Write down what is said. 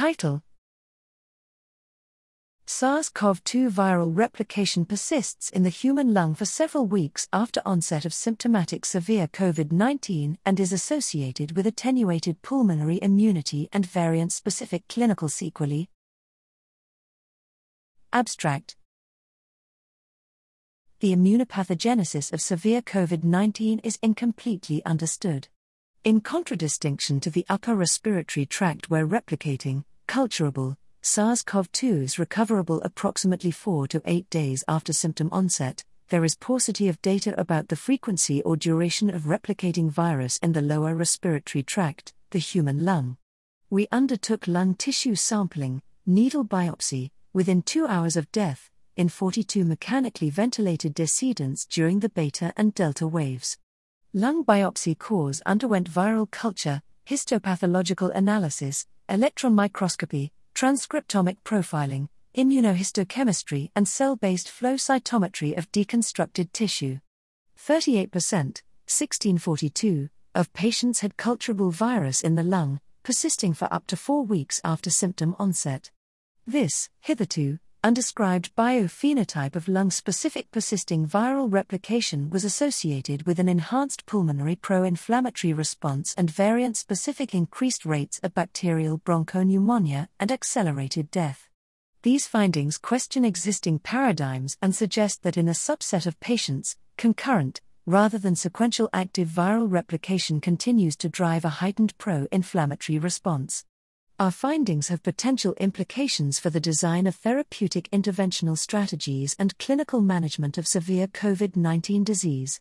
Title SARS CoV 2 viral replication persists in the human lung for several weeks after onset of symptomatic severe COVID 19 and is associated with attenuated pulmonary immunity and variant specific clinical sequelae. Abstract The immunopathogenesis of severe COVID 19 is incompletely understood. In contradistinction to the upper respiratory tract where replicating, culturable, SARS CoV 2 is recoverable approximately 4 to 8 days after symptom onset, there is paucity of data about the frequency or duration of replicating virus in the lower respiratory tract, the human lung. We undertook lung tissue sampling, needle biopsy, within two hours of death, in 42 mechanically ventilated decedents during the beta and delta waves. Lung biopsy cores underwent viral culture, histopathological analysis, electron microscopy, transcriptomic profiling, immunohistochemistry, and cell based flow cytometry of deconstructed tissue. 38%, 1642, of patients had culturable virus in the lung, persisting for up to four weeks after symptom onset. This, hitherto, undescribed biophenotype of lung specific persisting viral replication was associated with an enhanced pulmonary pro inflammatory response and variant specific increased rates of bacterial bronchopneumonia and accelerated death. These findings question existing paradigms and suggest that in a subset of patients, concurrent, rather than sequential active viral replication continues to drive a heightened pro inflammatory response. Our findings have potential implications for the design of therapeutic interventional strategies and clinical management of severe COVID 19 disease.